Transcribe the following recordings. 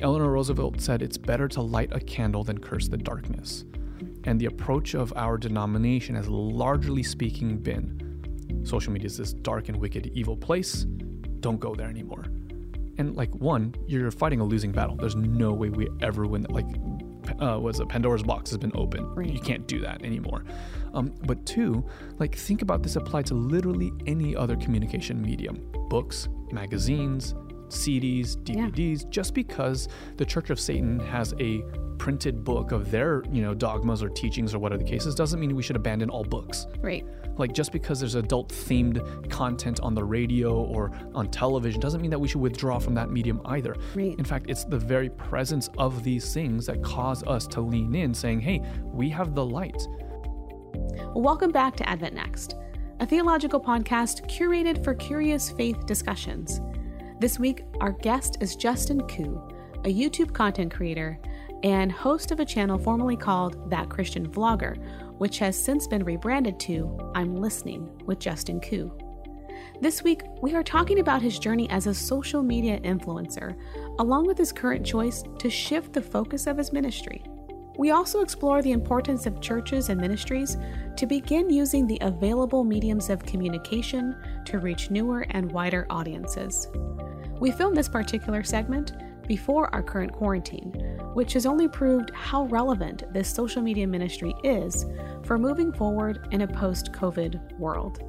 Eleanor Roosevelt said it's better to light a candle than curse the darkness. And the approach of our denomination has largely speaking been social media is this dark and wicked, evil place. Don't go there anymore. And like one, you're fighting a losing battle. There's no way we ever win. Like, uh, was it Pandora's box has been open. Right. You can't do that anymore. Um, but two, like think about this applied to literally any other communication medium: books, magazines, CDs, DVDs. Just because the Church of Satan has a printed book of their, you know, dogmas or teachings or whatever the cases, doesn't mean we should abandon all books. Right. Like just because there's adult themed content on the radio or on television doesn't mean that we should withdraw from that medium either. Right. In fact, it's the very presence of these things that cause us to lean in saying, "Hey, we have the light." Welcome back to Advent Next, a theological podcast curated for curious faith discussions. This week, our guest is Justin Khoe, a YouTube content creator and host of a channel formerly called That Christian Vlogger, which has since been rebranded to I'm Listening with Justin Khoe. This week, we are talking about his journey as a social media influencer, along with his current choice to shift the focus of his ministry. We also explore the importance of churches and ministries to begin using the available mediums of communication to reach newer and wider audiences. We filmed this particular segment before our current quarantine, which has only proved how relevant this social media ministry is for moving forward in a post COVID world.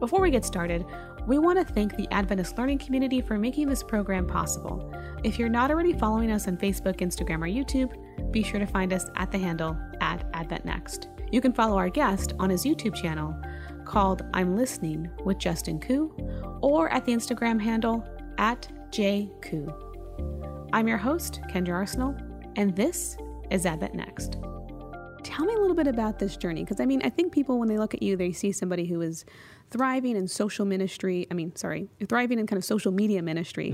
Before we get started, we want to thank the Adventist Learning Community for making this program possible. If you're not already following us on Facebook, Instagram, or YouTube, be sure to find us at the handle at AdventNext. You can follow our guest on his YouTube channel called I'm Listening with Justin Khoe or at the Instagram handle at jkhoe. I'm your host, Kendra Arsenault, and this is Advent Next. Tell me a little bit about this journey because I mean, I think people, when they look at you, they see somebody who is thriving in social ministry. I mean, sorry, thriving in kind of social media ministry.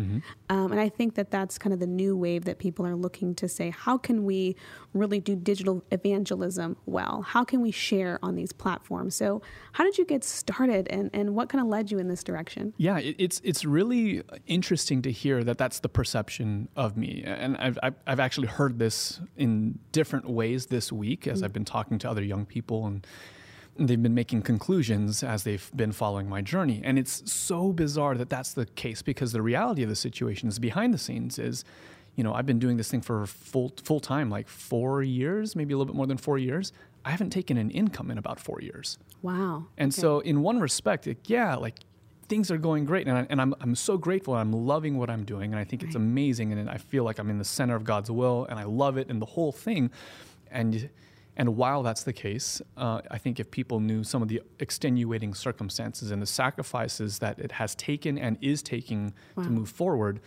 Um, and I think that that's kind of the new wave that people are looking to say, how can we really do digital evangelism well? How can we share on these platforms? So, how did you get started and, and what kind of led you in this direction? Yeah, it, it's it's really interesting to hear that that's the perception of me, and I've I've, I've actually heard this in different ways this week as I've been talking to other young people and. They've been making conclusions as they've been following my journey. And it's so bizarre that that's the case because the reality of the situation is behind the scenes is, you know, I've been doing this thing for full full time, like four years, maybe a little bit more than four years. I haven't taken an income in about four years. Wow. And so, in one respect, like, yeah, like things are going great, and, I, and I'm I'm so grateful. I'm loving what I'm doing, and I think it's amazing, and I feel like I'm in the center of God's will, and I love it, and the whole thing. And and while that's the case, uh, I think if people knew some of the extenuating circumstances and the sacrifices that it has taken and is taking Wow. to move forward,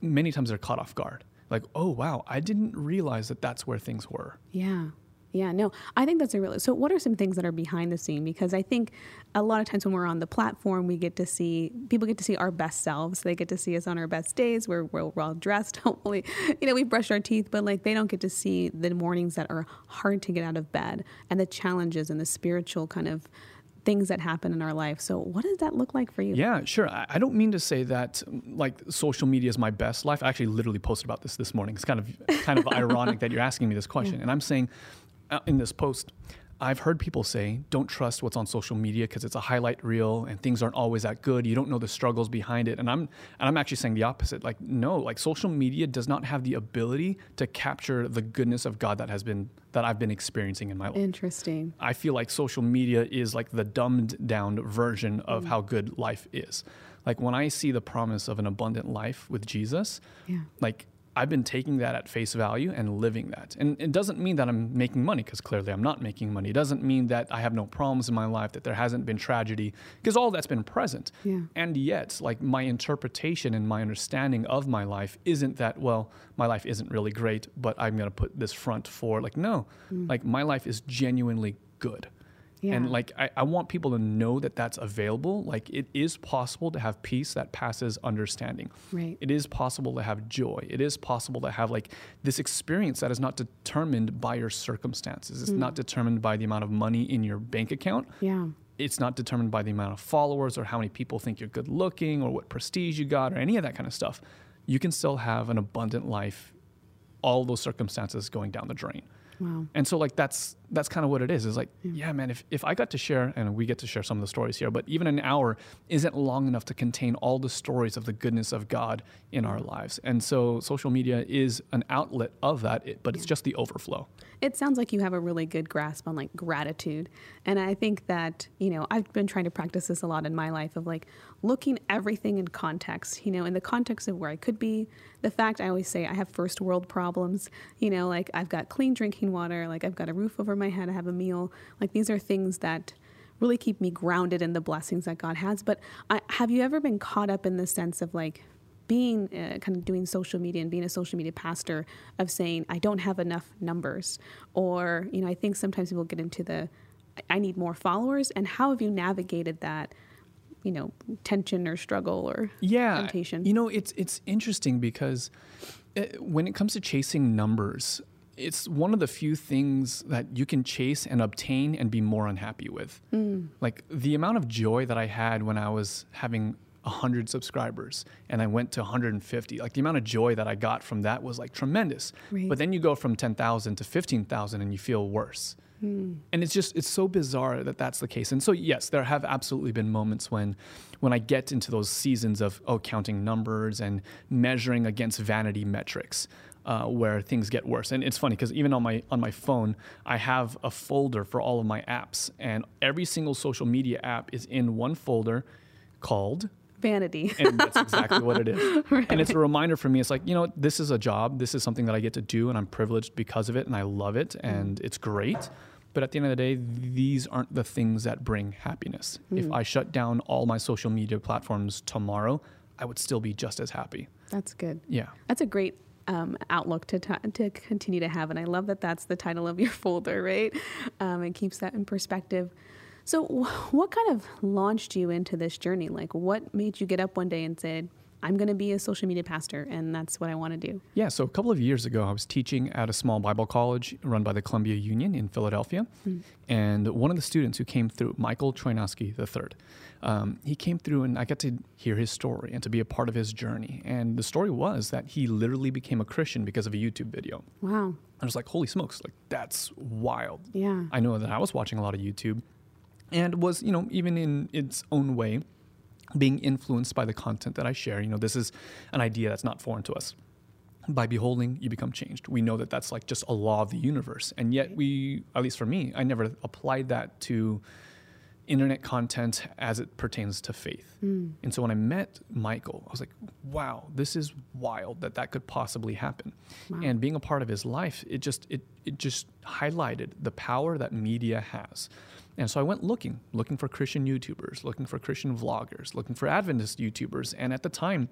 many times they're caught off guard. Like, oh wow, I didn't realize that that's where things were. Yeah. Yeah, no, I think that's a really. So, what are some things that are behind the scene? Because I think a lot of times when we're on the platform, we get to see people get to see our best selves. They get to see us on our best days. We're, we're well dressed. Hopefully, you know, we've brushed our teeth, but like they don't get to see the mornings that are hard to get out of bed and the challenges and the spiritual kind of things that happen in our life. So, what does that look like for you? Yeah, sure. I don't mean to say that like social media is my best life. I actually literally posted about this this morning. It's kind of kind of ironic that you're asking me this question. And I'm saying Uh, in this post, I've heard people say, "Don't trust what's on social media because it's a highlight reel and things aren't always that good. You don't know the struggles behind it." And I'm and I'm actually saying the opposite. Like, no, like social media does not have the ability to capture the goodness of God that has been that I've been experiencing in my life. Interesting. I feel like social media is like the dumbed down version of mm. how good life is. Like when I see the promise of an abundant life with Jesus, Yeah. like I've been taking that at face value and living that. And it doesn't mean that I'm making money because clearly I'm not making money. It doesn't mean that I have no problems in my life, that there hasn't been tragedy because all that's been present. Yeah. And yet, like my interpretation and my understanding of my life isn't that, well, my life isn't really great, but I'm going to put this front for like, no, mm. like my life is genuinely good. Yeah. And like, I, I want people to know that that's available. Like, it is possible to have peace that passes understanding. Right. It is possible to have joy. It is possible to have like this experience that is not determined by your circumstances. It's not mm. determined by the amount of money in your bank account Yeah. it's not determined by the amount of followers or how many people think you're good looking or what prestige you got or any of that kind of stuff. You can still have an abundant life all those circumstances going down the drain. Wow. And so like that's that's kind of what it is. It's like, yeah, man, if, if I got to share and we get to share some of the stories here, but even an hour isn't long enough to contain all the stories of the goodness of God in our lives. And so social media is an outlet of that, but it's just the overflow. It sounds like you have a really good grasp on like gratitude. And I think that, you know, I've been trying to practice this a lot in my life of like looking everything in context, you know, in the context of where I could be. The fact I always say I have first world problems, you know, like I've got clean drinking water, like I've got a roof over my head, I have a meal. Like these are things that really keep me grounded in the blessings that God has. But I, have you ever been caught up in the sense of like, being uh, kind of doing social media and being a social media pastor of saying I don't have enough numbers or you know I think sometimes people get into the I need more followers and how have you navigated that you know tension or struggle or yeah temptation you know it's it's interesting because uh when it comes to chasing numbers it's one of the few things that you can chase and obtain and be more unhappy with. Mm. Like the amount of joy that i had when i was having 100 subscribers and i went to 150 like the amount of joy that i got from that was like tremendous. Right. but then you go from 10000 to 15000 and you feel worse. Hmm. And it's just it's so bizarre that that's the case. And so yes there have absolutely been moments when when i get into those seasons of oh counting numbers and measuring against vanity metrics uh, where things get worse and it's funny because even on my on my phone i have a folder for all of my apps and every single social media app is in one folder called vanity and that's exactly what it is. And it's a reminder for me. It's like, you know, this is a job. This is something that I get to do, and I'm privileged because of it, and I love it, and it's great. But at the end of the day, these aren't the things that bring happiness. If I shut down all my social media platforms tomorrow, I would still be just as happy. that's good Yeah. That's a great um, outlook to, t- to continue to have. And I love that that's the title of your folder, right? Um, it keeps that in perspective. So, wh- what kind of launched you into this journey? Like, what made you get up one day and said, I'm going to be a social media pastor, and that's what I want to do? Yeah, so a couple of years ago, I was teaching at a small Bible college run by the Columbia Union in Philadelphia. And one of the students who came through, Michael Troinowski III, um, he came through and I got to hear his story and to be a part of his journey. And the story was that he literally became a Christian because of a YouTube video. Wow. I was like, holy smokes, like that's wild. Yeah. I know that I was watching a lot of YouTube and was, you know, even in its own way, being influenced by the content that I share. You know, this is an idea that's not foreign to us. By beholding, you become changed. We know that that's like just a law of the universe. And yet, we, at least for me, I never applied that to internet content as it pertains to faith. Hmm. And so when I met Michael, I was like, wow, this is wild that that could possibly happen. And being a part of his life, it just it it just highlighted the power that media has. And so I went looking, looking for Christian YouTubers, looking for Christian vloggers, looking for Adventist YouTubers. And at the time,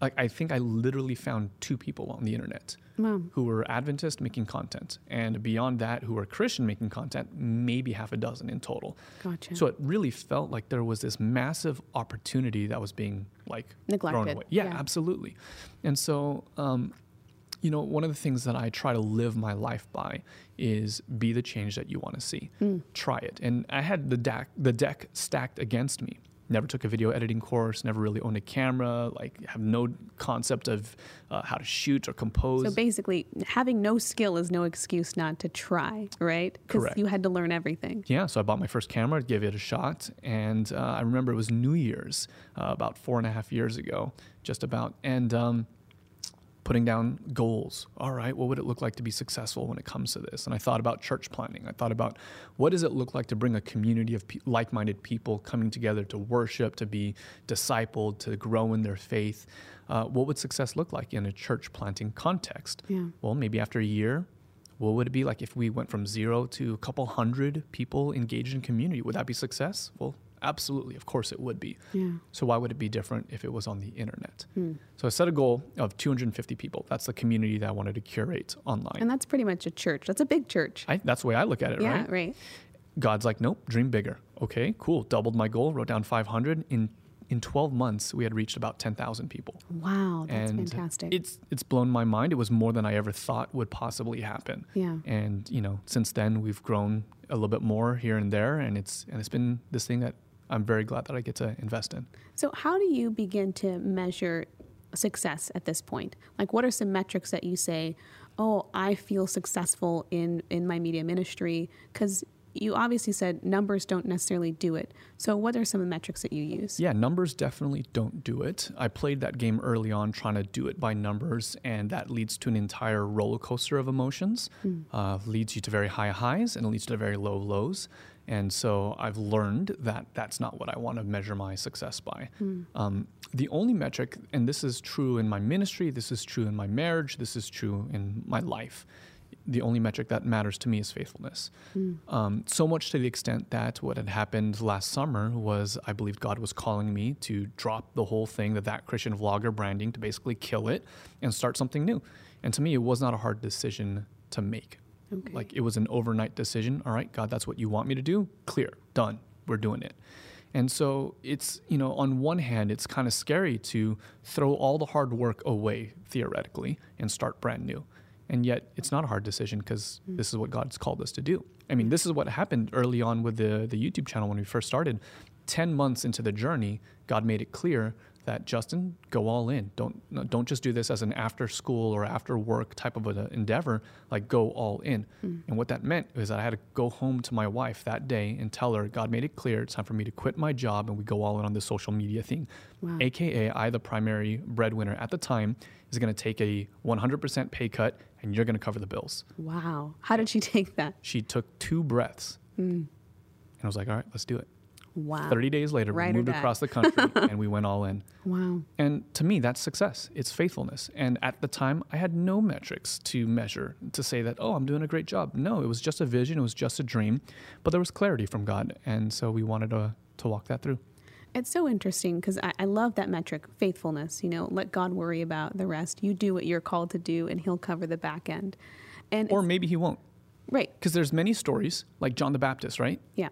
like I think I literally found two people on the internet Wow. who were Adventist making content, and beyond that, who were Christian making content, maybe half a dozen in total. Gotcha. So it really felt like there was this massive opportunity that was being like thrown Neglected, away. Yeah, yeah. absolutely. And so, um, you know, one of the things that I try to live my life by is be the change that you want to see. Hmm. Try it. And I had the deck, the deck stacked against me. Never took a video editing course. Never really owned a camera. Like, have no concept of uh, how to shoot or compose. So basically, having no skill is no excuse not to try, right? Because Correct. you had to learn everything. Yeah, so I bought my first camera, gave it a shot, and uh, I remember it was New Year's uh, about four and a half years ago, just about, and um, putting down goals. All right, what would it look like to be successful when it comes to this? And I thought about church planting. I thought about what does it look like to bring a community of pe- like-minded people coming together to worship, to be discipled, to grow in their faith. Uh, what would success look like in a church planting context? Yeah. Well, maybe after a year, what would it be like if we went from zero to a couple hundred people engaged in community? Would that be success? Well, absolutely. Of course it would be. Yeah. So why would it be different if it was on the internet? Hmm. So I set a goal of 250 people. That's the community that I wanted to curate online. And that's pretty much a church. That's a big church. I, that's the way I look at it, yeah, right? right. God's like, nope, dream bigger. Okay, cool. Doubled my goal, wrote down 500. In in 12 months, we had reached about 10,000 people. Wow, that's and fantastic. It's it's blown my mind. It was more than I ever thought would possibly happen. Yeah. And you know, since then we've grown a little bit more here and there, and it's and it's been this thing that I'm very glad that I get to invest in. So, how do you begin to measure success at this point? Like, what are some metrics that you say, oh, I feel successful in, in my media ministry? Because you obviously said numbers don't necessarily do it. So, what are some of the metrics that you use? Yeah, numbers definitely don't do it. I played that game early on trying to do it by numbers, and that leads to an entire roller coaster of emotions. Mm. Uh, leads you to very high highs and leads to very low lows. And so I've learned that that's not what I want to measure my success by. Mm. Um, the only metric, and this is true in my ministry, this is true in my marriage, this is true in my life, the only metric that matters to me is faithfulness. Mm. Um, so much to the extent that what had happened last summer was I believe God was calling me to drop the whole thing, that that Christian vlogger branding, to basically kill it and start something new. And to me, it was not a hard decision to make. Okay. Like it was an overnight decision. All right, God, that's what you want me to do. Clear, done. We're doing it. And so it's, you know, on one hand, it's kind of scary to throw all the hard work away theoretically and start brand new. And yet, it's not a hard decision because mm. this is what God's called us to do. I mean, this is what happened early on with the, the YouTube channel when we first started. 10 months into the journey, God made it clear that Justin, go all in. Don't don't just do this as an after school or after work type of an endeavor. Like go all in. Mm. And what that meant is that I had to go home to my wife that day and tell her God made it clear it's time for me to quit my job and we go all in on this social media thing. Wow. AKA, I, the primary breadwinner at the time, is going to take a 100% pay cut and you're going to cover the bills. Wow. How did she take that? She took two breaths mm. and I was like, all right, let's do it. Wow. 30 days later, we moved across the country and we went all in. Wow. And to me, that's success. It's faithfulness. And at the time, I had no metrics to measure to say that, oh, I'm doing a great job. No, it was just a vision, it was just a dream, but there was clarity from God. And so we wanted to, to walk that through. It's so interesting because I, I, love that metric, faithfulness. You know, let God worry about the rest. You do what you're called to do, and He'll cover the back end. And or maybe He won't. Right. Because there's many stories, like John the Baptist, right? Yeah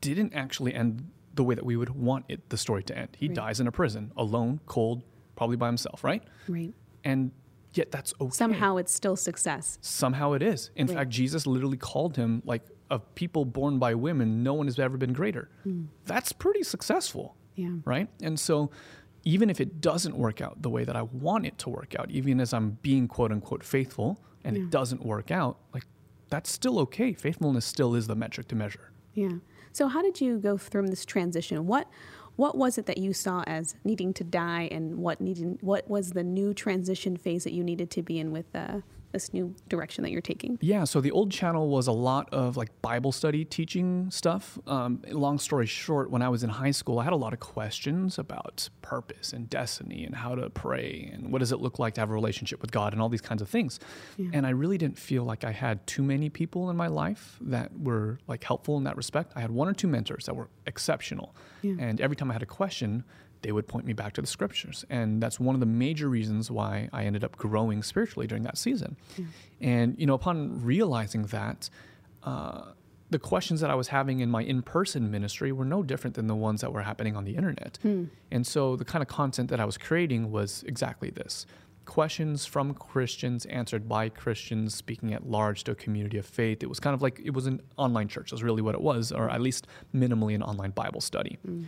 didn't actually end the way that we would want it the story to end. He right. dies in a prison, alone, cold, probably by himself, right? Right. And yet that's okay. Somehow it's still success. Somehow it is. In right. fact, Jesus literally called him like of people born by women, no one has ever been greater. Mm. That's pretty successful. Yeah. Right? And so even if it doesn't work out the way that I want it to work out, even as I'm being quote unquote faithful and yeah. it doesn't work out, like that's still okay. Faithfulness still is the metric to measure. Yeah. So how did you go through this transition? What what was it that you saw as needing to die, and what needing what was the new transition phase that you needed to be in with uh, this new direction that you're taking? Yeah, so the old channel was a lot of like Bible study teaching stuff. Um, long story short, when I was in high school, I had a lot of questions about purpose and destiny and how to pray and what does it look like to have a relationship with God and all these kinds of things. Yeah. And I really didn't feel like I had too many people in my life that were like helpful in that respect. I had one or two mentors that were exceptional. Yeah. And every time I had a question, they would point me back to the scriptures. And that's one of the major reasons why I ended up growing spiritually during that season. Yeah. And, you know, upon realizing that, uh, the questions that I was having in my in person ministry were no different than the ones that were happening on the internet. Hmm. And so the kind of content that I was creating was exactly this questions from Christians answered by Christians speaking at large to a community of faith. It was kind of like it was an online church, that's really what it was, or at least minimally an online Bible study. Mm.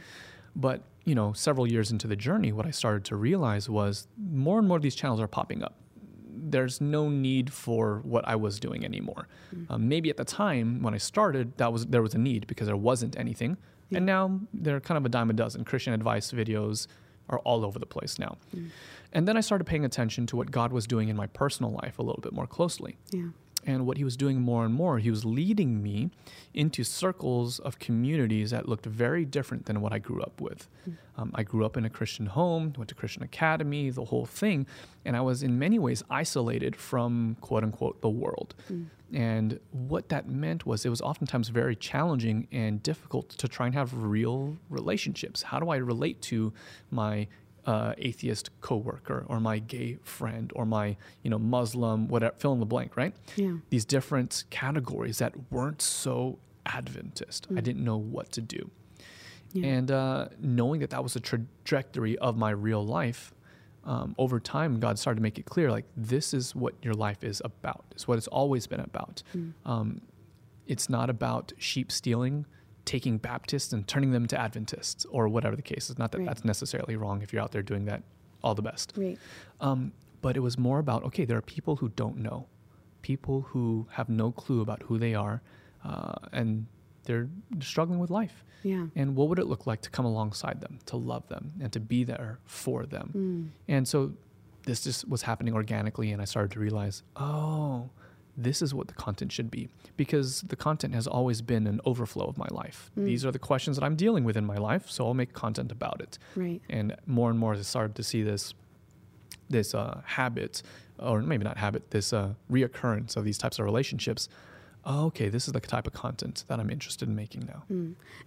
But, you know, several years into the journey, what I started to realize was more and more of these channels are popping up. There's no need for what I was doing anymore. Mm-hmm. Um, maybe at the time when I started, that was there was a need because there wasn't anything, yeah. and now they're kind of a dime a dozen. Christian advice videos are all over the place now. Mm. And then I started paying attention to what God was doing in my personal life a little bit more closely. Yeah. And what he was doing more and more, he was leading me into circles of communities that looked very different than what I grew up with. Mm. Um, I grew up in a Christian home, went to Christian academy, the whole thing, and I was in many ways isolated from quote unquote the world. Mm. And what that meant was it was oftentimes very challenging and difficult to try and have real relationships. How do I relate to my uh, atheist coworker or my gay friend or my you know Muslim whatever fill in the blank right yeah. these different categories that weren't so Adventist mm. I didn't know what to do yeah. and uh, knowing that that was a trajectory of my real life um, over time God started to make it clear like this is what your life is about it's what it's always been about mm. um, it's not about sheep stealing taking Baptists and turning them to Adventists or whatever the case is. Not that right. that's necessarily wrong if you're out there doing that all the best. Right. Um, but it was more about okay, there are people who don't know, people who have no clue about who they are, uh, and they're struggling with life. Yeah. And what would it look like to come alongside them, to love them, and to be there for them? And so this just was happening organically, and I started to realize, oh, this is what the content should be. Because the content has always been an overflow of my life. These are the questions that I'm dealing with in my life, so I'll make content about it. Right. And more and more, I started to see this this uh, habit, or maybe not habit, this uh, reoccurrence of these types of relationships. Oh, okay, this is the type of content that I'm interested in making now.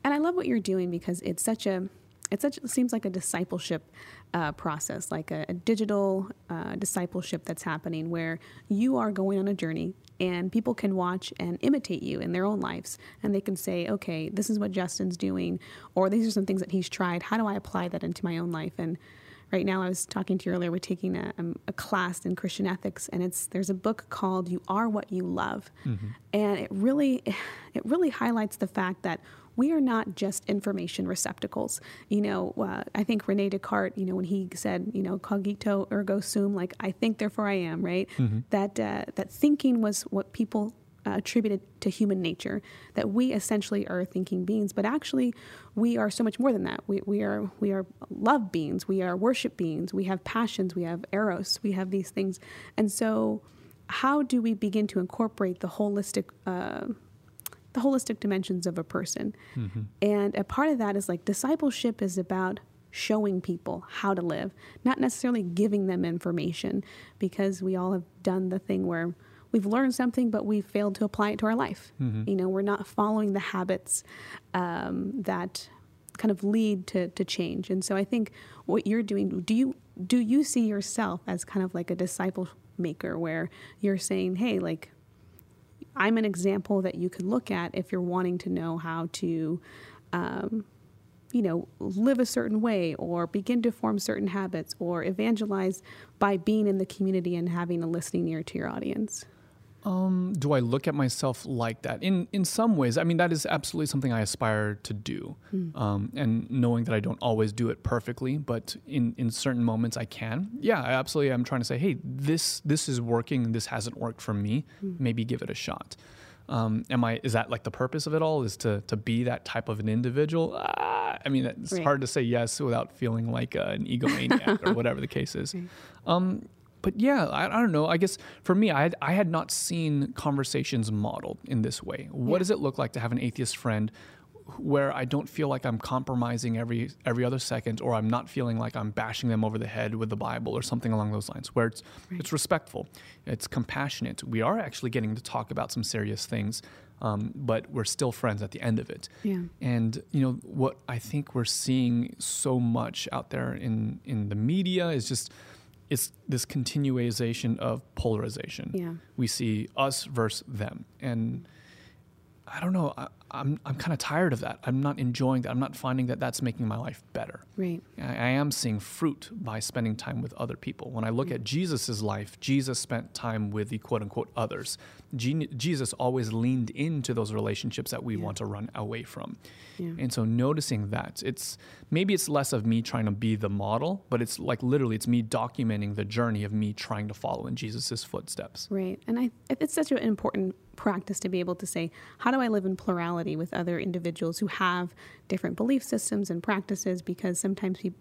And I love what you're doing because it's such a it's such it seems like a discipleship uh, process, like a, a digital uh, discipleship that's happening where you are going on a journey and people can watch and imitate you in their own lives and they can say, okay, this is what Justin's doing, or these are some things that he's tried. How do I apply that into my own life? And right now, I was talking to you earlier. We're taking a, um, a class in Christian ethics, and it's there's a book called "You Are What You Love," and it really it really highlights the fact that we are not just information receptacles. You know, uh, I think Rene Descartes, you know, when he said, you know, cogito ergo sum, like I think, therefore I am, right? That uh, that thinking was what people uh, attributed to human nature. That we essentially are thinking beings, but actually, we are so much more than that. We we are we are love beings. We are worship beings. We have passions. We have eros. We have these things, and so. How do we begin to incorporate the holistic uh, the holistic dimensions of a person. And a part of that is like discipleship is about showing people how to live, not necessarily giving them information, because we all have done the thing where we've learned something, but we've failed to apply it to our life. You know, we're not following the habits um, that kind of lead to, to change. And so I think what you're doing, do you do you see yourself as kind of like a disciple maker where you're saying, hey, like I'm an example that you can look at if you're wanting to know how to, um, you know, live a certain way or begin to form certain habits or evangelize by being in the community and having a listening ear to your audience. Um, do I look at myself like that? In in some ways, I mean that is absolutely something I aspire to do, um, and knowing that I don't always do it perfectly, but in in certain moments I can. Yeah, I absolutely. I'm trying to say, hey, this this is working. This hasn't worked for me. Maybe give it a shot. Um, am I? Is that like the purpose of it all? Is to to be that type of an individual? Ah, I mean, it's Right. hard to say yes without feeling like uh, an egomaniac or whatever the case is. Um, but yeah, I, I don't know. I guess for me, I had, I had not seen conversations modeled in this way. What Yeah. does it look like to have an atheist friend where I don't feel like I'm compromising every every other second, or I'm not feeling like I'm bashing them over the head with the Bible or something along those lines? Where it's it's respectful, it's compassionate. We are actually getting to talk about some serious things, um, but we're still friends at the end of it. Yeah. And you know what I think we're seeing so much out there in in the media is just it's this continuation of polarization. Yeah. We see us versus them, and I don't know. I, I'm I'm kind of tired of that. I'm not enjoying that. I'm not finding that that's making my life better. Right. I, I am seeing fruit by spending time with other people. When I look mm. at Jesus' life, Jesus spent time with the quote unquote others. Je- Jesus always leaned into those relationships that we want to run away from. Yeah. And so noticing that, it's maybe it's less of me trying to be the model, but it's like literally it's me documenting the journey of me trying to follow in Jesus' footsteps. Right. And I, it's such an important practice to be able to say, how do I live in plurality with other individuals who have different belief systems and practices? Because sometimes people,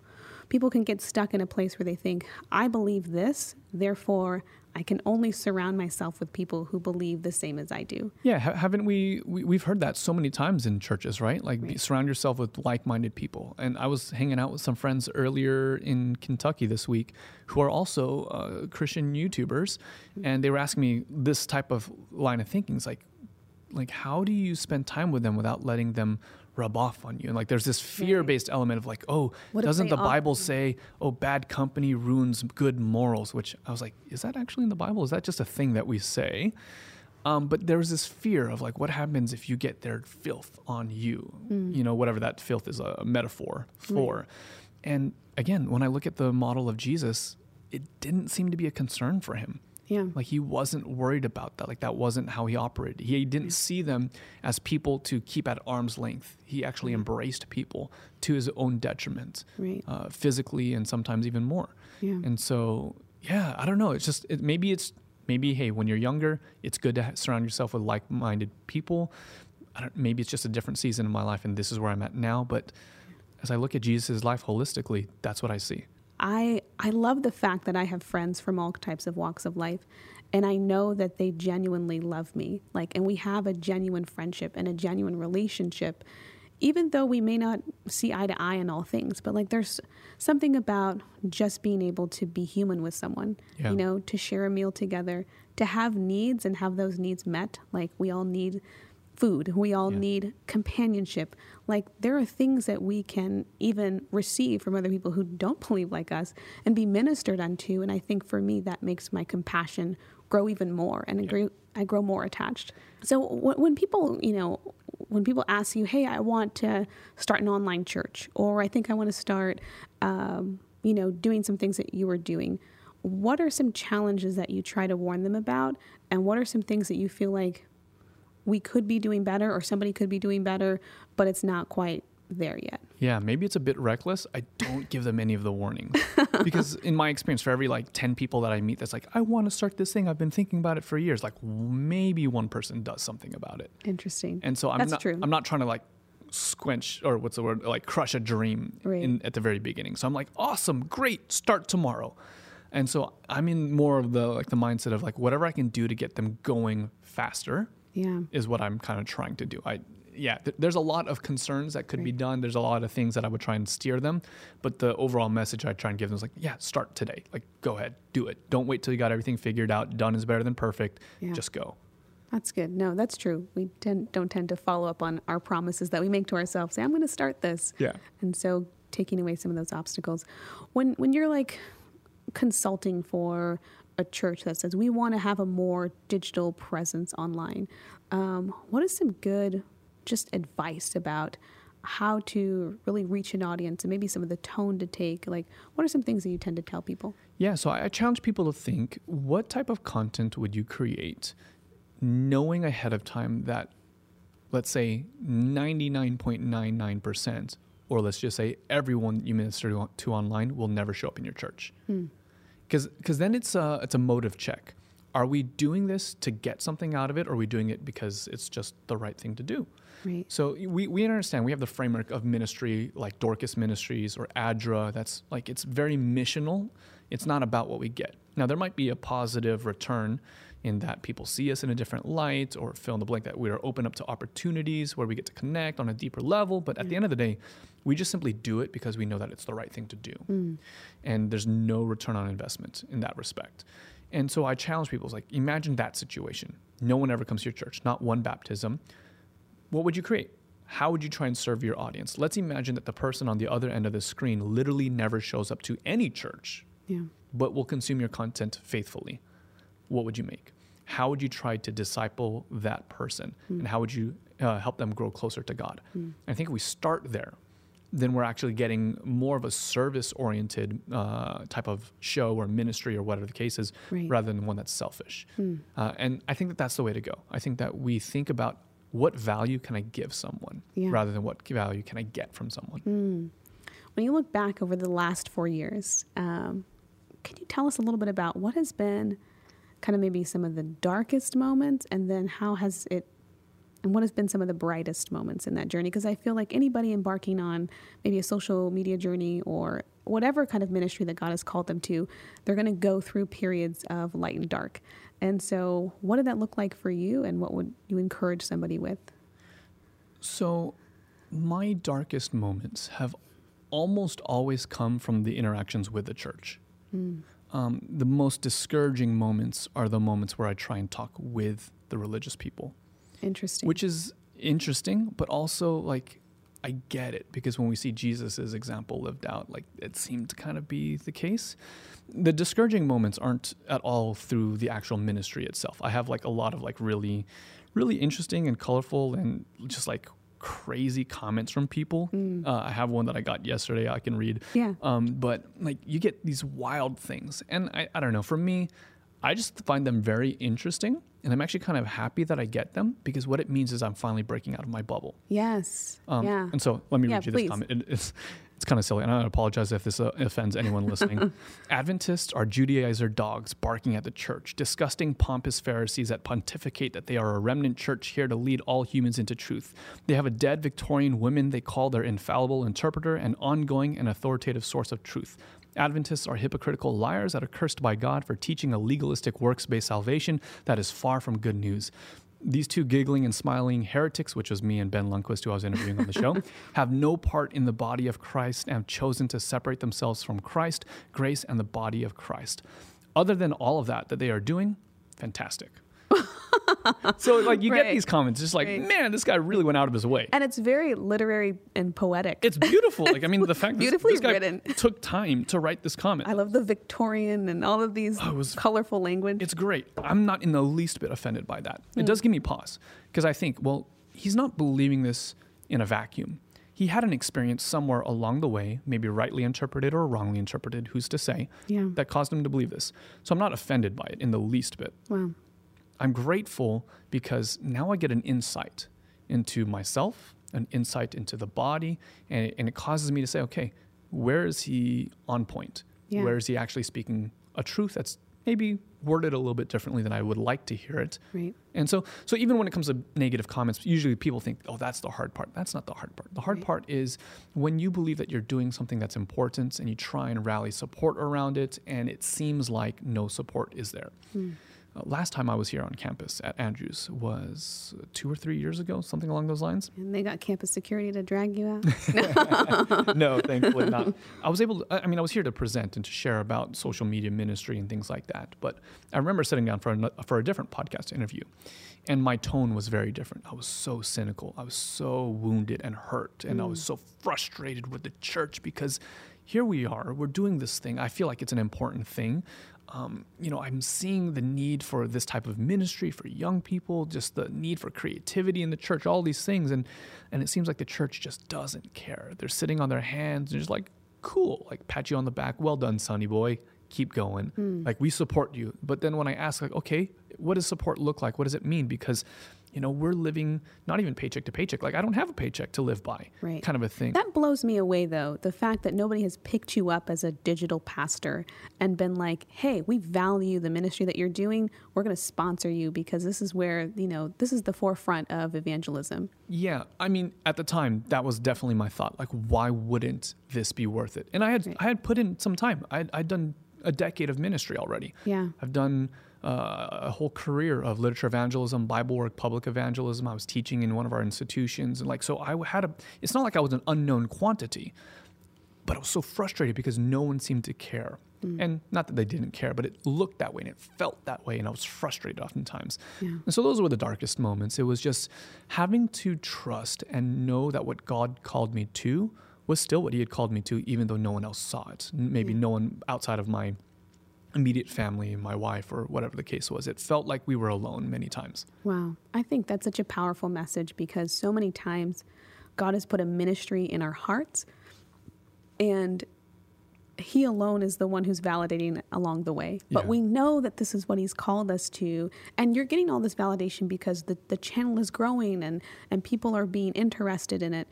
people can get stuck in a place where they think, I believe this, therefore I can only surround myself with people who believe the same as I do. Yeah, ha- haven't we, we? We've heard that so many times in churches, right? Like be, surround yourself with like-minded people. And I was hanging out with some friends earlier in Kentucky this week who are also uh, Christian YouTubers, and they were asking me this type of line of thinking. It's like, like how do you spend time with them without letting them rub off on you? And like, there's this fear-based element of like, oh, What doesn't the Bible say, oh, bad company ruins good morals? Which I was like, is that actually in the Bible? Is that just a thing that we say? Um, but there was this fear of like, what happens if you get their filth on you? You know, whatever that filth is a metaphor for. And again, when I look at the model of Jesus, it didn't seem to be a concern for him. Yeah. Like he wasn't worried about that. Like that wasn't how he operated. He didn't see them as people to keep at arm's length. He actually embraced people to his own detriment, Right. uh, physically and sometimes even more. Yeah. And so, yeah, I don't know. It's just it, maybe it's maybe hey, when you're younger, it's good to surround yourself with like-minded people. I don't, maybe it's just a different season in my life, and this is where I'm at now. But as I look at Jesus' life holistically, that's what I see. I I love the fact that I have friends from all types of walks of life and I know that they genuinely love me. Like and we have a genuine friendship and a genuine relationship even though we may not see eye to eye in all things, but like there's something about just being able to be human with someone, Yeah. you know, to share a meal together, to have needs and have those needs met. Like we all need food, we all Yeah. need companionship. Like there are things that we can even receive from other people who don't believe like us and be ministered unto. And I think for me, that makes my compassion grow even more and I grow, I grow more attached. So wh- when people, you know, when people ask you, hey, I want to start an online church, or I think I want to start, um, you know, doing some things that you were doing, what are some challenges that you try to warn them about? And what are some things that you feel like we could be doing better or somebody could be doing better, but it's not quite there yet? Yeah, maybe it's a bit reckless. I don't give them any of the warnings because, in my experience, for every like 10 people that I meet that's like, I want to start this thing, I've been thinking about it for years, like maybe one person does something about it. Interesting. And so I'm That's not, true. I'm not trying to like squench or what's the word, like crush a dream Right. in, at the very beginning. So I'm like, awesome, great, start tomorrow. And so I'm in more of the like the mindset of like whatever I can do to get them going faster yeah. is what I'm kind of trying to do. I yeah, th- there's a lot of concerns that could be done. There's a lot of things that I would try and steer them, but the overall message I try and give them is like, yeah, start today. Like, go ahead, do it. Don't wait till you got everything figured out. Done is better than perfect. Yeah. Just go. That's good. No, that's true. We tend, don't tend to follow up on our promises that we make to ourselves. Say, I'm going to start this. Yeah. And so taking away some of those obstacles. When when you're like consulting for a church that says we want to have a more digital presence online, um, what is some good just advice about how to really reach an audience and maybe some of the tone to take? Like, what are some things that you tend to tell people? Yeah, so I challenge people to think what type of content would you create knowing ahead of time that, let's say, 99.99%, or let's just say everyone you minister to- to online will never show up in your church. Because because then it's a, it's a motive check. Are we doing this to get something out of it, or are we doing it because it's just the right thing to do? Right. So we, we understand we have the framework of ministry like Dorcas Ministries or ADRA. That's like it's very missional. It's not about what we get. Now there might be a positive return in that people see us in a different light or fill in the blank that we are open up to opportunities where we get to connect on a deeper level. But at the end of the day, we just simply do it because we know that it's the right thing to do. Mm. And there's no return on investment in that respect. And so I challenge people, it's like imagine that situation. No one ever comes to your church, not one baptism what would you create? How would you try and serve your audience? Let's imagine that the person on the other end of the screen literally never shows up to any church, Yeah. but will consume your content faithfully. What would you make? How would you try to disciple that person? Mm. And how would you uh, help them grow closer to God? Mm. I think if we start there, then we're actually getting more of a service oriented uh, type of show or ministry or whatever the case is, Right. rather than one that's selfish. Uh, and I think that that's the way to go. I think that we think about what value can I give someone Yeah. rather than what value can I get from someone. When you look back over the last four years, um, can you tell us a little bit about what has been kind of maybe some of the darkest moments, and then how has it, and what has been some of the brightest moments in that journey? Because I feel like anybody embarking on maybe a social media journey or whatever kind of ministry that God has called them to, they're going to go through periods of light and dark. And so, what did that look like for you, and what would you encourage somebody with? So, my darkest moments have almost always come from the interactions with the church. Um, the most discouraging moments are the moments where I try and talk with the religious people, Interesting. which is interesting, but also like I get it because when we see Jesus' example lived out, like it seemed to kind of be the case. The discouraging moments aren't at all through the actual ministry itself. I have like a lot of like really, really interesting and colorful and just like crazy comments from people. Uh, I have one that I got yesterday. I can read. Yeah. Um, but like you get these wild things, and I, I don't know. For me, I just find them very interesting. And I'm actually kind of happy that I get them because what it means is I'm finally breaking out of my bubble. Yes. Um, yeah. And so let me Yeah, read you please. this comment. It- it's, it's kind of silly, and I apologize if this uh, offends anyone listening. Adventists are Judaizer dogs barking at the church, disgusting, pompous Pharisees that pontificate that they are a remnant church here to lead all humans into truth. They have a dead Victorian woman they call their infallible interpreter and ongoing and authoritative source of truth. Adventists are hypocritical liars that are cursed by God for teaching a legalistic works based salvation that is far from good news. These two giggling and smiling heretics, which was me and Ben Lundquist, who I was interviewing on the show, have no part in the body of Christ and have chosen to separate themselves from Christ, grace, and the body of Christ. Other than all of that that they are doing, fantastic. So, like, you Right. get these comments, just like, Right. man, this guy really went out of his way. and it's very literary and poetic. It's beautiful. Like, I mean, the fact that this, this guy written. took time to write this comment. I love the Victorian and all of these Oh, was- colorful language. It's great. I'm not in the least bit offended by that. It hmm. does give me pause because I think, well, he's not believing this in a vacuum. He had an experience somewhere along the way, maybe rightly interpreted or wrongly interpreted, who's to say, Yeah. that caused him to believe this. So I'm not offended by it in the least bit. wow. I'm grateful because now I get an insight into myself, an insight into the body, and it, and it causes me to say, okay, where is he on point? Yeah. Where is he actually speaking a truth that's maybe worded a little bit differently than I would like to hear it? Right. And so, so even when it comes to negative comments, usually people think, "Oh, that's the hard part." That's not the hard part. The hard Right. part is when you believe that you're doing something that's important and you try and rally support around it, and it seems like no support is there. Hmm. Uh, last time I was here on campus at Andrews was two or three years ago, something along those lines. And they got campus security to drag you out. no, thankfully not. I was able to, I mean, I was here to present and to share about social media ministry and things like that. But I remember sitting down for a, for a different podcast interview, and my tone was very different. I was so cynical. I was so wounded and hurt. And I was so frustrated with the church because here we are, we're doing this thing. I feel like it's an important thing. Um, you know, I'm seeing the need for this type of ministry for young people, just the need for creativity in the church, all these things, and and it seems like the church just doesn't care. They're sitting on their hands, and just like, cool, like pat you on the back, well done, sonny boy, keep going, like we support you. But then when I ask, like, okay, what does support look like? What does it mean? Because you know, we're living not even paycheck to paycheck. Like I don't have a paycheck to live by, Right. kind of a thing. That blows me away, though. The fact that nobody has picked you up as a digital pastor and been like, hey, we value the ministry that you're doing. We're going to sponsor you because this is where, you know, this is the forefront of evangelism. Yeah, I mean, at the time, that was definitely my thought. Like, why wouldn't this be worth it? And I had I had put in some time. I'd, I'd done a decade of ministry already. Yeah. I've done uh, a whole career of literature evangelism, Bible work, public evangelism. I was teaching in one of our institutions, and like, so I had a. It's not like I was an unknown quantity, but I was so frustrated because no one seemed to care. And not that they didn't care, but it looked that way and it felt that way, and I was frustrated oftentimes. And so those were the darkest moments. It was just having to trust and know that what God called me to was still what He had called me to, even though no one else saw it. Maybe no one outside of my immediate family, my wife, or whatever the case was. It felt like we were alone many times. Wow. I think that's such a powerful message because so many times God has put a ministry in our hearts and he alone is the one who's validating along the way. But Yeah. we know that this is what he's called us to. And you're getting all this validation because the, the channel is growing and, and people are being interested in it.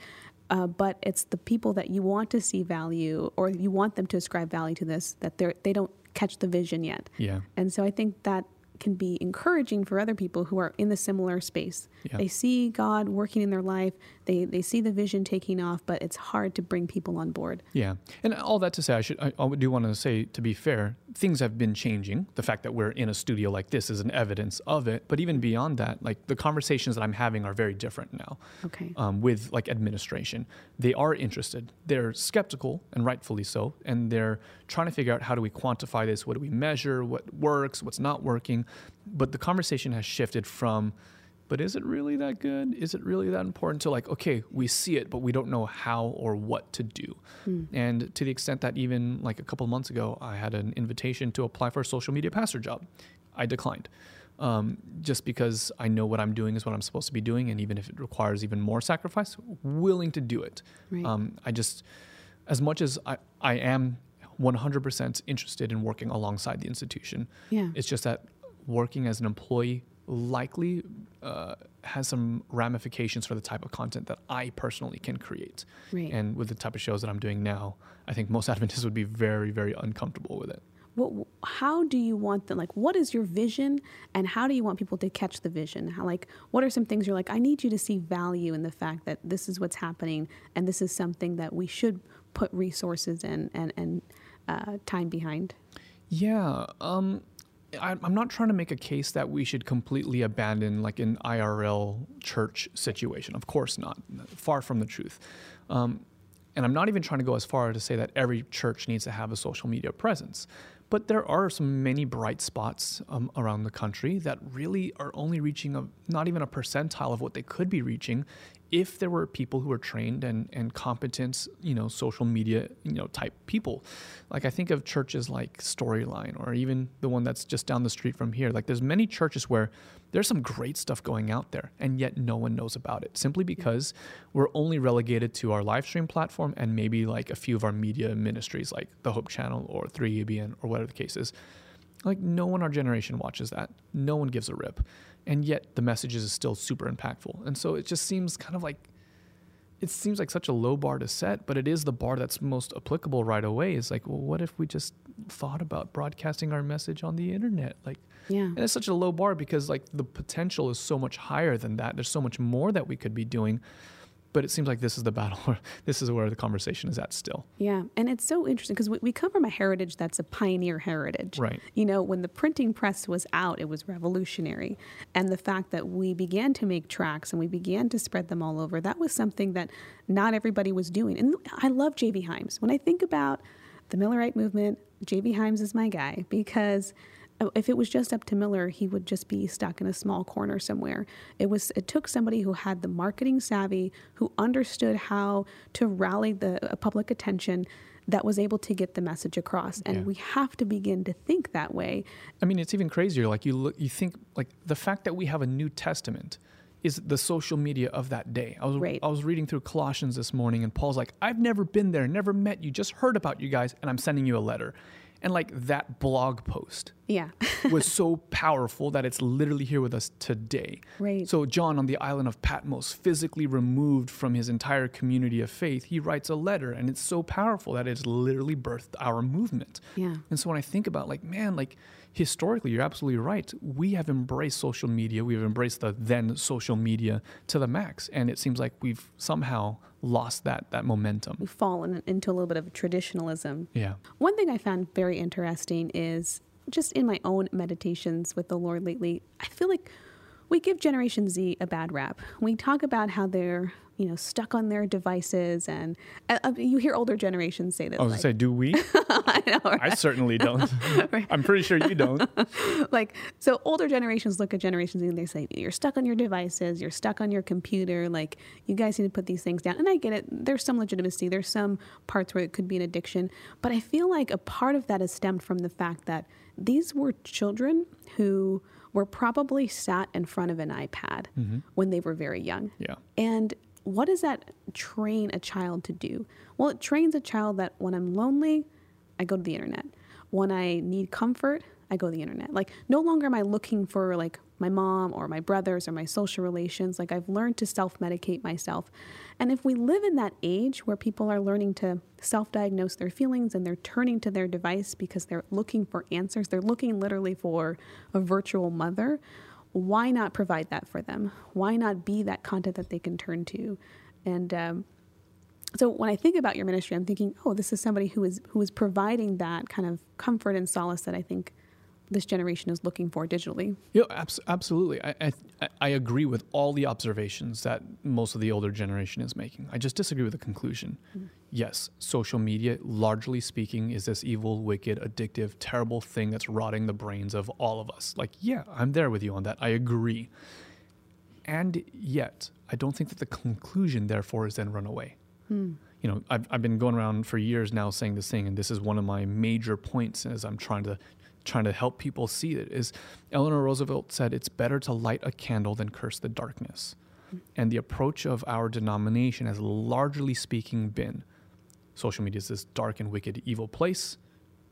Uh, but it's the people that you want to see value or you want them to ascribe value to this that they're, they don't catch the vision yet. Yeah. And so I think that can be encouraging for other people who are in the similar space. Yeah. They see God working in their life, they, they see the vision taking off, but it's hard to bring people on board. Yeah, and all that to say, I should I, I do want to say to be fair, things have been changing. The fact that we're in a studio like this is an evidence of it. But even beyond that, like the conversations that I'm having are very different now. Okay. Um, with like administration, they are interested. They're skeptical, and rightfully so. And they're trying to figure out how do we quantify this? What do we measure? What works? What's not working? But the conversation has shifted from but is it really that good? Is it really that important? To like, okay, we see it, but we don't know how or what to do. And to the extent that even like a couple months ago, I had an invitation to apply for a social media pastor job. I declined. Um, just because I know what I'm doing is what I'm supposed to be doing, and even if it requires even more sacrifice, willing to do it. Right. Um, I just, as much as I, I am 100% interested in working alongside the institution. Yeah. It's just that working as an employee likely uh, has some ramifications for the type of content that I personally can create. Right. And with the type of shows that I'm doing now, I think most Adventists would be very, very uncomfortable with it. what how do you want them like what is your vision and how do you want people to catch the vision how like what are some things you're like i need you to see value in the fact that this is what's happening and this is something that we should put resources and and, and uh, time behind Yeah, um, I, I'm not trying to make a case that we should completely abandon like an IRL church situation. Of course not. Far from the truth. Um, and I'm not even trying to go as far to say that every church needs to have a social media presence. But there are some many bright spots um, around the country that really are only reaching a, not even a percentile of what they could be reaching if there were people who were trained and, and competent, you know, social media, you know, type people. Like I think of churches like Storyline or even the one that's just down the street from here. Like there's many churches where there's some great stuff going out there and yet no one knows about it simply because we're only relegated to our live stream platform and maybe like a few of our media ministries like the Hope Channel or 3ABN or whatever the case is. Like no one our generation watches that. No one gives a rip. And yet the messages is still super impactful. And so it just seems kind of like it seems like such a low bar to set, but it is the bar that's most applicable right away. Is like, well, what if we just thought about broadcasting our message on the internet? Like, yeah and it's such a low bar because like the potential is so much higher than that. There's so much more that we could be doing, but it seems like this is the battle. This is where the conversation is at still. Yeah, and it's so interesting because we, we come from a heritage that's a pioneer heritage. Right. You know, when the printing press was out, it was revolutionary. And the fact that we began to make tracks and we began to spread them all over, that was something that not everybody was doing. And I love J.V. Himes. When I think about the Millerite movement, J.V. Himes is my guy because if it was just up to Miller, he would just be stuck in a small corner somewhere. It was it took somebody who had the marketing savvy, who understood how to rally the uh, public attention that was able to get the message across. And Yeah. we have to begin to think that way. I mean, it's even crazier. Like you look, you think like the fact that we have a New Testament is the social media of that day. I was Right. I was reading through Colossians this morning, and Paul's like, "I've never been there, never met you, just heard about you guys, and I'm sending you a letter." And like that blog post Yeah. was so powerful that it's literally here with us today. Right. So John on the island of Patmos, physically removed from his entire community of faith, he writes a letter and it's so powerful that it's literally birthed our movement. Yeah. And so when I think about like, man, like historically, you're absolutely right. We have embraced social media. We've embraced the then social media to the max. And it seems like we've somehow lost that that momentum. We've fallen into a little bit of traditionalism. Yeah. One thing I found very interesting is just in my own meditations with the Lord lately, I feel like we give Generation Z a bad rap. We talk about how they're, you know, stuck on their devices, and uh, uh, you hear older generations say this. I was like, gonna say, do we? I know, right? I certainly don't. I'm pretty sure you don't. like so older generations look at generations and they say you're stuck on your devices you're stuck on your computer like you guys need to put these things down and i get it there's some legitimacy there's some parts where it could be an addiction but i feel like a part of that is stemmed from the fact that these were children who were probably sat in front of an ipad when they were very young Yeah. and what does that train a child to do? Well, it trains a child that when I'm lonely, I go to the internet. When I need comfort, I go to the internet. Like no longer am I looking for like my mom or my brothers or my social relations. Like I've learned to self-medicate myself. And if we live in that age where people are learning to self-diagnose their feelings and they're turning to their device because they're looking for answers, they're looking literally for a virtual mother why not provide that for them? Why not be that content that they can turn to? And um, so when I think about your ministry, I'm thinking, oh, this is somebody who is who is providing that kind of comfort and solace that I think this generation is looking for digitally. Yeah, abs- absolutely. I, I I agree with all the observations that most of the older generation is making. I just disagree with the conclusion. Mm. Yes, social media, largely speaking, is this evil, wicked, addictive, terrible thing that's rotting the brains of all of us. Like, yeah, I'm there with you on that. I agree. And yet, I don't think that the conclusion, therefore, is then run away. Hmm. You know, I've, I've been going around for years now saying this thing, and this is one of my major points as I'm trying to trying to help people see it. Is Eleanor Roosevelt said it's better to light a candle than curse the darkness, and the approach of our denomination has largely speaking been social media is this dark and wicked, evil place.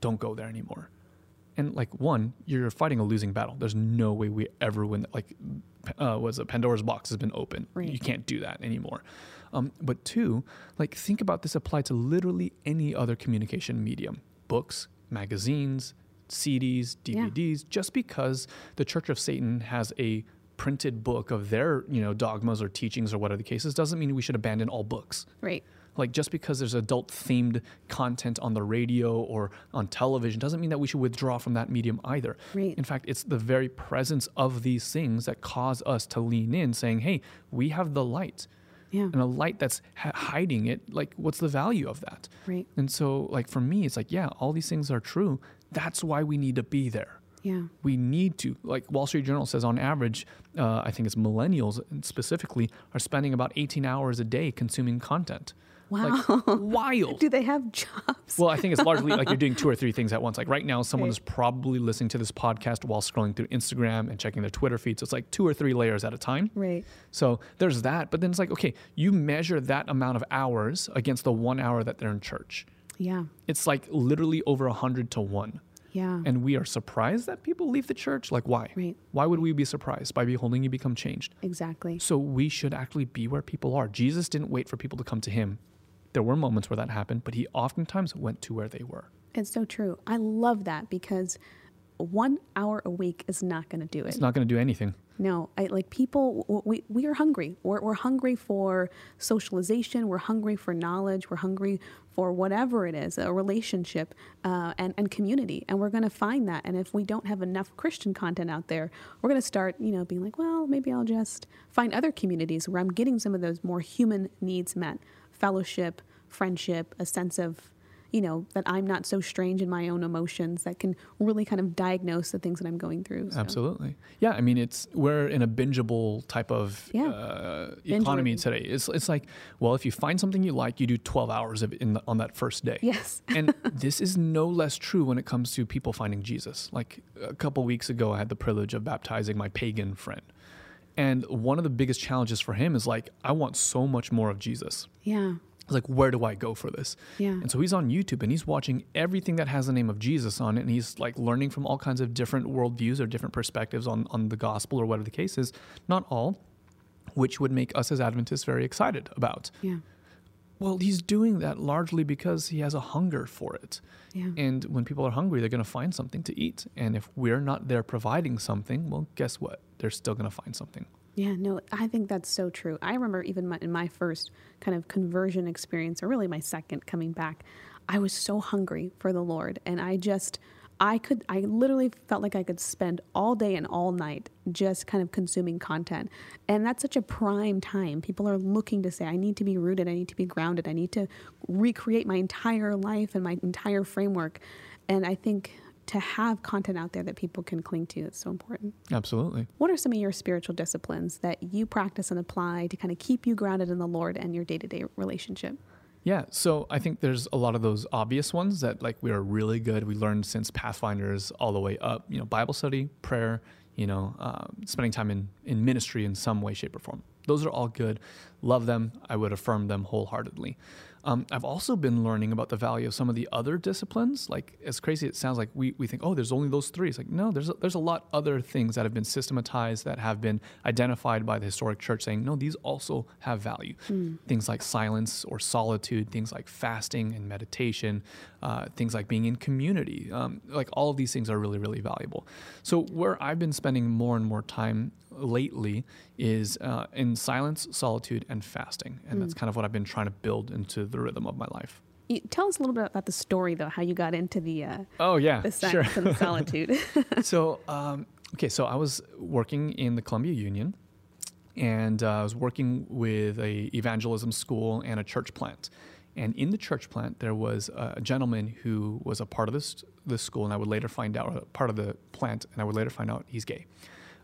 don't go there anymore. And like one, you're fighting a losing battle. There's no way we ever win. Like, uh, was it Pandora's box has been open. Right. You can't do that anymore. Um, but two, like think about this applied to literally any other communication medium: books, magazines, CDs, Yeah. DVDs. Just because the Church of Satan has a printed book of their you know dogmas or teachings or whatever the case is, doesn't mean we should abandon all books Right. like just because there's adult themed content on the radio or on television doesn't mean that we should withdraw from that medium either. Right. In fact, it's the very presence of these things that cause us to lean in saying, "Hey, we have the light." Yeah. And a light that's hiding it, like what's the value of that? Right. And so like for me, it's like, yeah, all these things are true. That's why we need to be there Yeah. we need to like wall street journal says on average uh, i think it's millennials specifically are spending about 18 hours a day consuming content like wild Do they have jobs? well i think it's largely like you're doing two or three things at once like right now someone Right. is probably listening to this podcast while scrolling through instagram and checking their twitter feed so it's like two or three layers at a time right. so there's that but then it's like okay you measure that amount of hours against the one hour that they're in church Yeah. it's like literally over a hundred to one Yeah. and we are surprised that people leave the church like why Right. why would we be surprised by beholding you become changed exactly. so we should actually be where people are jesus didn't wait for people to come to him there were moments where that happened but he oftentimes went to where they were It's so true. I love that because one hour a week is not going to do it. it's not going to do anything No, I like people. We we are hungry. We're we're hungry for socialization. We're hungry for knowledge. We're hungry for whatever it is, a relationship uh, and and community. And we're going to find that. And if we don't have enough Christian content out there, we're going to start, you know, being like, well, maybe I'll just find other communities where I'm getting some of those more human needs met, fellowship, friendship, a sense of you know that I'm not so strange in my own emotions that can really kind of diagnose the things that I'm going through. So, absolutely yeah i mean it's we're in a bingeable type of Yeah. uh, economy today it's, it's like well if you find something you like you do 12 hours of it in the, on that first day Yes. and this is no less true when it comes to people finding Jesus. Like a couple weeks ago, I had the privilege of baptizing my pagan friend. And one of the biggest challenges for him is like, I want so much more of Jesus. Yeah. It's like, where do I go for this? Yeah. And so he's on YouTube and he's watching everything that has the name of Jesus on it. And he's like learning from all kinds of different worldviews or different perspectives on, on the gospel or whatever the case is. Not all, which would make us as Adventists very excited about. Yeah. Well, he's doing that largely because he has a hunger for it. Yeah. And when people are hungry, they're going to find something to eat. And if we're not there providing something, well, guess what? They're still going to find something. Yeah, no, I think that's so true. I remember even my, in my first kind of conversion experience, or really my second coming back, I was so hungry for the Lord. And I just, I could, I literally felt like I could spend all day and all night just kind of consuming content. And that's such a prime time. People are looking to say, I need to be rooted, I need to be grounded, I need to recreate my entire life and my entire framework. And I think to have content out there that people can cling to is so important. Absolutely. What are some of your spiritual disciplines that you practice and apply to kind of keep you grounded in the Lord and your day to day relationship? Yeah, so I think there's a lot of those obvious ones that like we are really good. We learned since Pathfinders all the way up. You know, Bible study, prayer. You know, um, spending time in in ministry in some way, shape, or form. Those are all good. Love them. I would affirm them wholeheartedly. Um, I've also been learning about the value of some of the other disciplines. Like as crazy as it sounds, like we, we think, oh, there's only those three. It's like no, there's a, there's a lot other things that have been systematized that have been identified by the historic church, saying no, these also have value. Things like silence or solitude, things like fasting and meditation, uh, things like being in community. Um, like all of these things are really really valuable. So where I've been spending more and more time lately is uh, in silence, solitude, and fasting, and that's kind of what I've been trying to build into the rhythm of my life. You, tell us a little bit about the story, though, how you got into the uh, Oh yeah, the sure. silence and the solitude. so um, okay, so I was working in the Columbia Union, and uh, I was working with a evangelism school and a church plant. And in the church plant, there was a gentleman who was a part of this this school, and I would later find out or part of the plant, and I would later find out he's gay.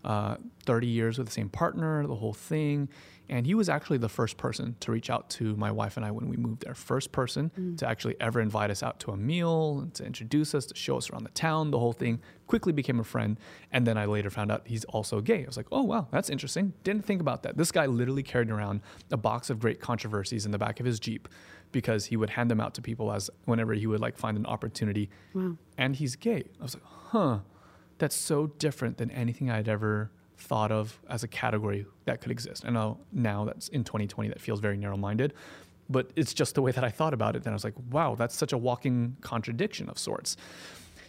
Uh, 30 years with the same partner, the whole thing. And he was actually the first person to reach out to my wife and I when we moved there. First person to actually ever invite us out to a meal, to introduce us, to show us around the town, the whole thing. Quickly became a friend. And then I later found out he's also gay. I was like, oh, wow, that's interesting. Didn't think about that. This guy literally carried around a box of great controversies in the back of his Jeep because he would hand them out to people as whenever he would like find an opportunity. Wow. And he's gay. I was like, huh, that's so different than anything I'd ever thought of as a category that could exist. I know now that's in 2020 that feels very narrow minded, but it's just the way that I thought about it. Then I was like, wow, that's such a walking contradiction of sorts.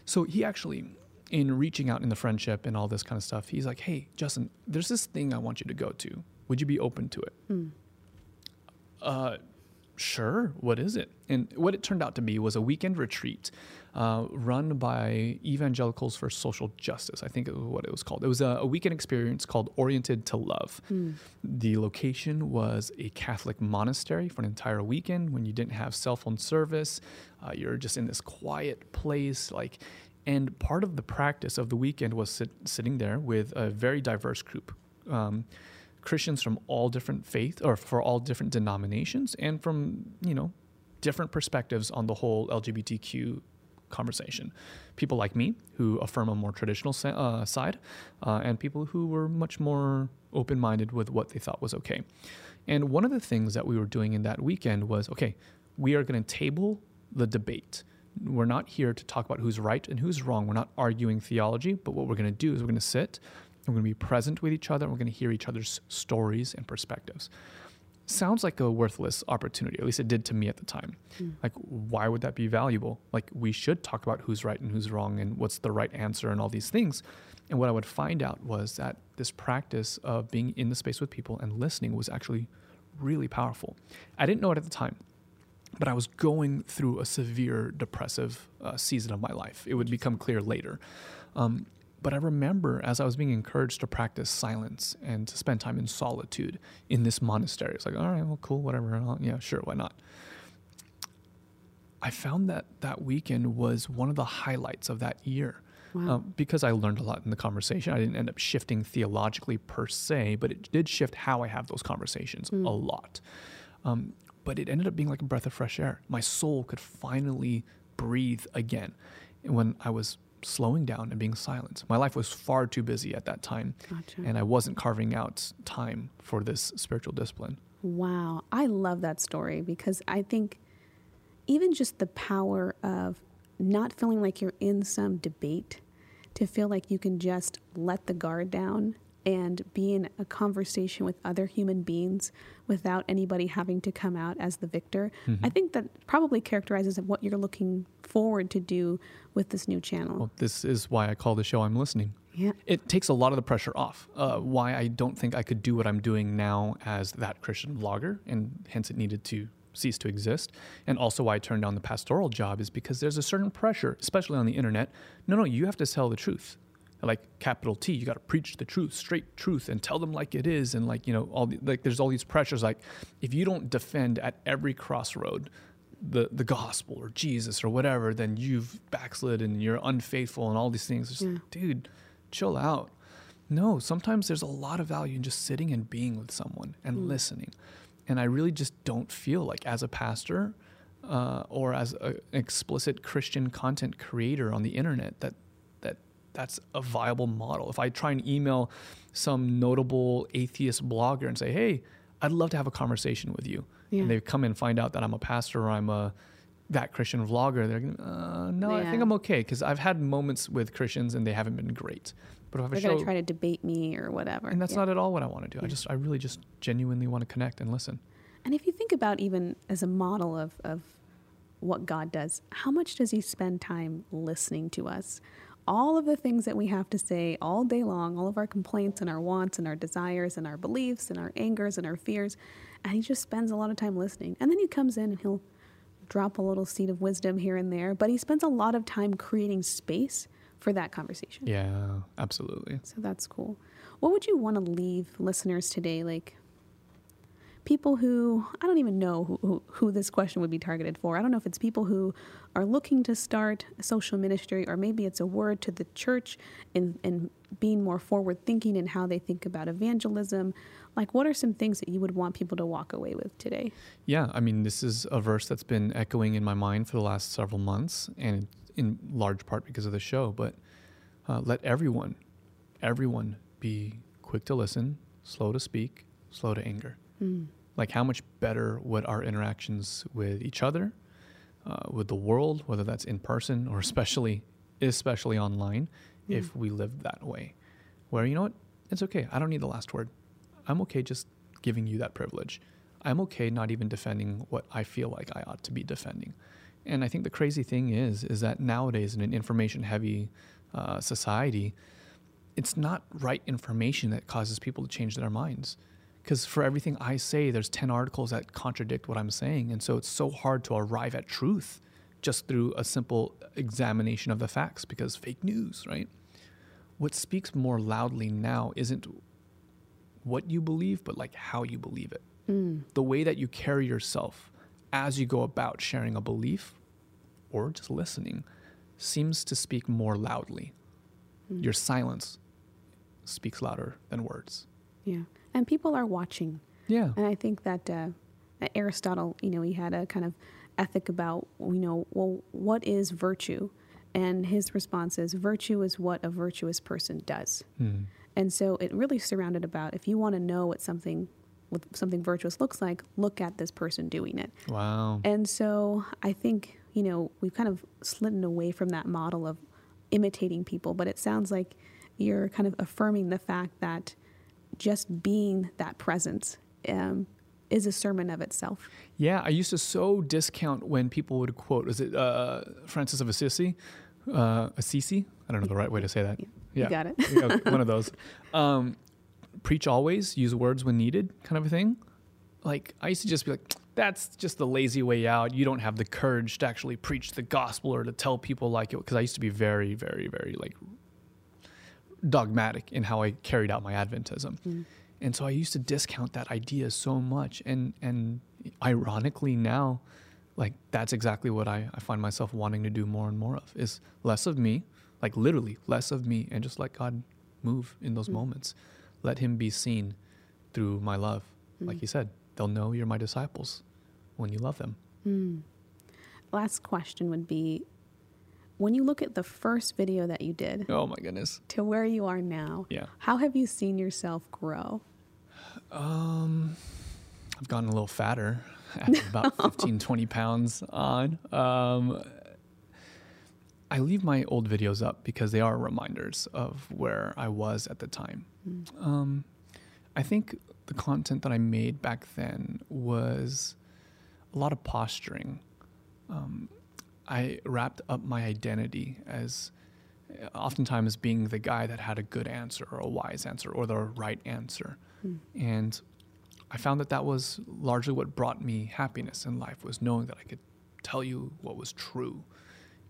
So he actually, in reaching out in the friendship and all this kind of stuff, he's like, hey, Justin, there's this thing I want you to go to. Would you be open to it? Uh, sure. What is it? And what it turned out to be was a weekend retreat uh, run by Evangelicals for Social Justice. I think it was what it was called. It was a, a weekend experience called Oriented to Love. The location was a Catholic monastery for an entire weekend when you didn't have cell phone service. Uh, you're just in this quiet place, like. And part of the practice of the weekend was sit, sitting there with a very diverse group. Um, Christians from all different faith or for all different denominations and from, you know, different perspectives on the whole LGBTQ conversation. People like me who affirm a more traditional uh, side, uh, and people who were much more open minded with what they thought was okay. And one of the things that we were doing in that weekend was okay, we are going to table the debate. We're not here to talk about who's right and who's wrong. We're not arguing theology, but what we're going to do is we're going to sit we're going to be present with each other. And we're going to hear each other's stories and perspectives. Sounds like a worthless opportunity. At least it did to me at the time. Like, why would that be valuable? Like, we should talk about who's right and who's wrong and what's the right answer and all these things. And what I would find out was that this practice of being in the space with people and listening was actually really powerful. I didn't know it at the time, but I was going through a severe depressive uh, season of my life. It would become clear later. Um, but I remember as I was being encouraged to practice silence and to spend time in solitude in this monastery. It's like, all right, well, cool, whatever. I'll- yeah, sure, why not? I found that that weekend was one of the highlights of that year. Wow. Um, because I learned a lot in the conversation. I didn't end up shifting theologically per se, but it did shift how I have those conversations a lot. Um, but it ended up being like a breath of fresh air. My soul could finally breathe again when I was slowing down and being silent. My life was far too busy at that time, Gotcha. and I wasn't carving out time for this spiritual discipline. Wow. I love that story because I think even just the power of not feeling like you're in some debate, to feel like you can just let the guard down and be in a conversation with other human beings without anybody having to come out as the victor. Mm-hmm. I think that probably characterizes what you're looking forward to do with this new channel. Well, this is why I call the show I'm Listening. yeah. it takes a lot of the pressure off. Uh, why I don't think I could do what I'm doing now as that Christian vlogger, and hence it needed to cease to exist. And also why I turned down the pastoral job is because there's a certain pressure, especially on the internet. No, no, you have to tell the truth. Like capital T, you got to preach the truth, straight truth, and tell them like it is. And like you know, all the, like there's all these pressures. Like if you don't defend at every crossroad the the gospel or Jesus or whatever, then you've backslid and you're unfaithful and all these things. Just, dude, chill out. No, sometimes there's a lot of value in just sitting and being with someone and listening. And I really just don't feel like as a pastor uh, or as an explicit Christian content creator on the internet that that that's a viable model. If I try and email some notable atheist blogger and say, "Hey, I'd love to have a conversation with you," Yeah. and they come and find out that I'm a pastor or I'm a that Christian vlogger, they're gonna, uh, no, I think I'm okay because I've had moments with Christians and they haven't been great. But if I They're show, going to try to debate me or whatever. and that's Yeah. not at all what I want to do. I just, I really just genuinely want to connect and listen. And if you think about even as a model of, of what God does, how much does He spend time listening to us? All of the things that we have to say all day long, all of our complaints and our wants and our desires and our beliefs and our angers and our fears. And He just spends a lot of time listening. And then He comes in and He'll drop a little seed of wisdom here and there, but He spends a lot of time creating space for that conversation. Yeah, absolutely. So that's cool. What would you want to leave listeners today? Like people who, I don't even know who, who, who this question would be targeted for. I don't know if it's people who are looking to start a social ministry, or maybe it's a word to the church in, in being more forward thinking in how they think about evangelism. Like, what are some things that you would want people to walk away with today? Yeah, I mean, this is a verse that's been echoing in my mind for the last several months, and in large part because of the show. But uh, let everyone, everyone be quick to listen, slow to speak, slow to anger. Like, how much better would our interactions with each other, uh, with the world, whether that's in person or especially, especially online, mm. if we lived that way? Where, you know what? It's okay. I don't need the last word. I'm okay just giving you that privilege. I'm okay not even defending what I feel like I ought to be defending. And I think the crazy thing is, is that nowadays in an information heavy uh, society, it's not right information that causes people to change their minds. Because for everything I say, there's 10 articles that contradict what I'm saying. And so it's so hard to arrive at truth just through a simple examination of the facts because fake news, right? What speaks more loudly now isn't what you believe, but like how you believe it. Mm. The way that you carry yourself as you go about sharing a belief or just listening seems to speak more loudly. Mm. Your silence speaks louder than words. Yeah. And people are watching. Yeah. And I think that uh, Aristotle, you know, he had a kind of ethic about, you know, well, what is virtue? And his response is virtue is what a virtuous person does. Mm. And so it really surrounded about if you want to know what something what something virtuous looks like, look at this person doing it. Wow. And so I think, you know, we've kind of slidden away from that model of imitating people, but it sounds like you're kind of affirming the fact that just being that presence um, is a sermon of itself. Yeah, I used to so discount when people would quote, is it uh, Francis of Assisi? Uh, Assisi? I don't know the right way to say that. Yeah, yeah. you got it. one of those. Um, preach always, use words when needed, kind of a thing. Like I used to just be like, that's just the lazy way out. You don't have the courage to actually preach the gospel or to tell people like it. Because I used to be very, very, very like dogmatic in how I carried out my Adventism. Mm. And so I used to discount that idea so much. And and ironically now, like that's exactly what I, I find myself wanting to do more and more of is less of me, like literally less of me and just let God move in those mm. moments. Let him be seen through my love. Mm. Like he said, they'll know you're my disciples when you love them. Mm. Last question would be when you look at the first video that you did, oh my goodness, to where you are now, yeah, how have you seen yourself grow? Um, I've gotten a little fatter, about 15, 20 pounds on. Um, I leave my old videos up because they are reminders of where I was at the time. Mm. Um, I think the content that I made back then was a lot of posturing. Um, I wrapped up my identity as oftentimes being the guy that had a good answer or a wise answer or the right answer. Mm. And I found that that was largely what brought me happiness in life was knowing that I could tell you what was true.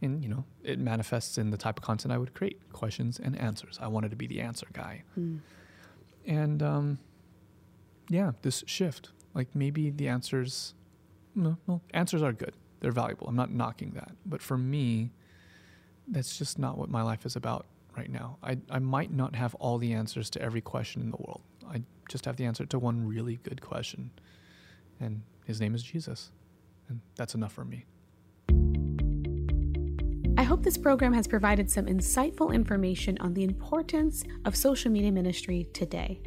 And, you know, it manifests in the type of content I would create questions and answers. I wanted to be the answer guy. Mm. And, um, yeah, this shift, like maybe the answers, no, no, answers are good they're valuable. I'm not knocking that. But for me, that's just not what my life is about right now. I, I might not have all the answers to every question in the world. I just have the answer to one really good question. And his name is Jesus. And that's enough for me. I hope this program has provided some insightful information on the importance of social media ministry today.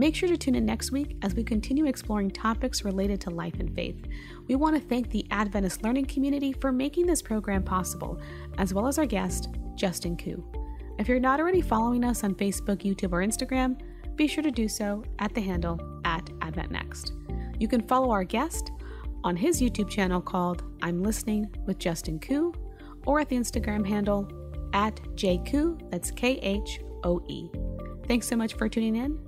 Make sure to tune in next week as we continue exploring topics related to life and faith. We want to thank the Adventist Learning Community for making this program possible, as well as our guest, Justin Khoe. If you're not already following us on Facebook, YouTube, or Instagram, be sure to do so at the handle at AdventNext. You can follow our guest on his YouTube channel called I'm Listening with Justin Khoe, or at the Instagram handle at jkhoe, that's K H O E. Thanks so much for tuning in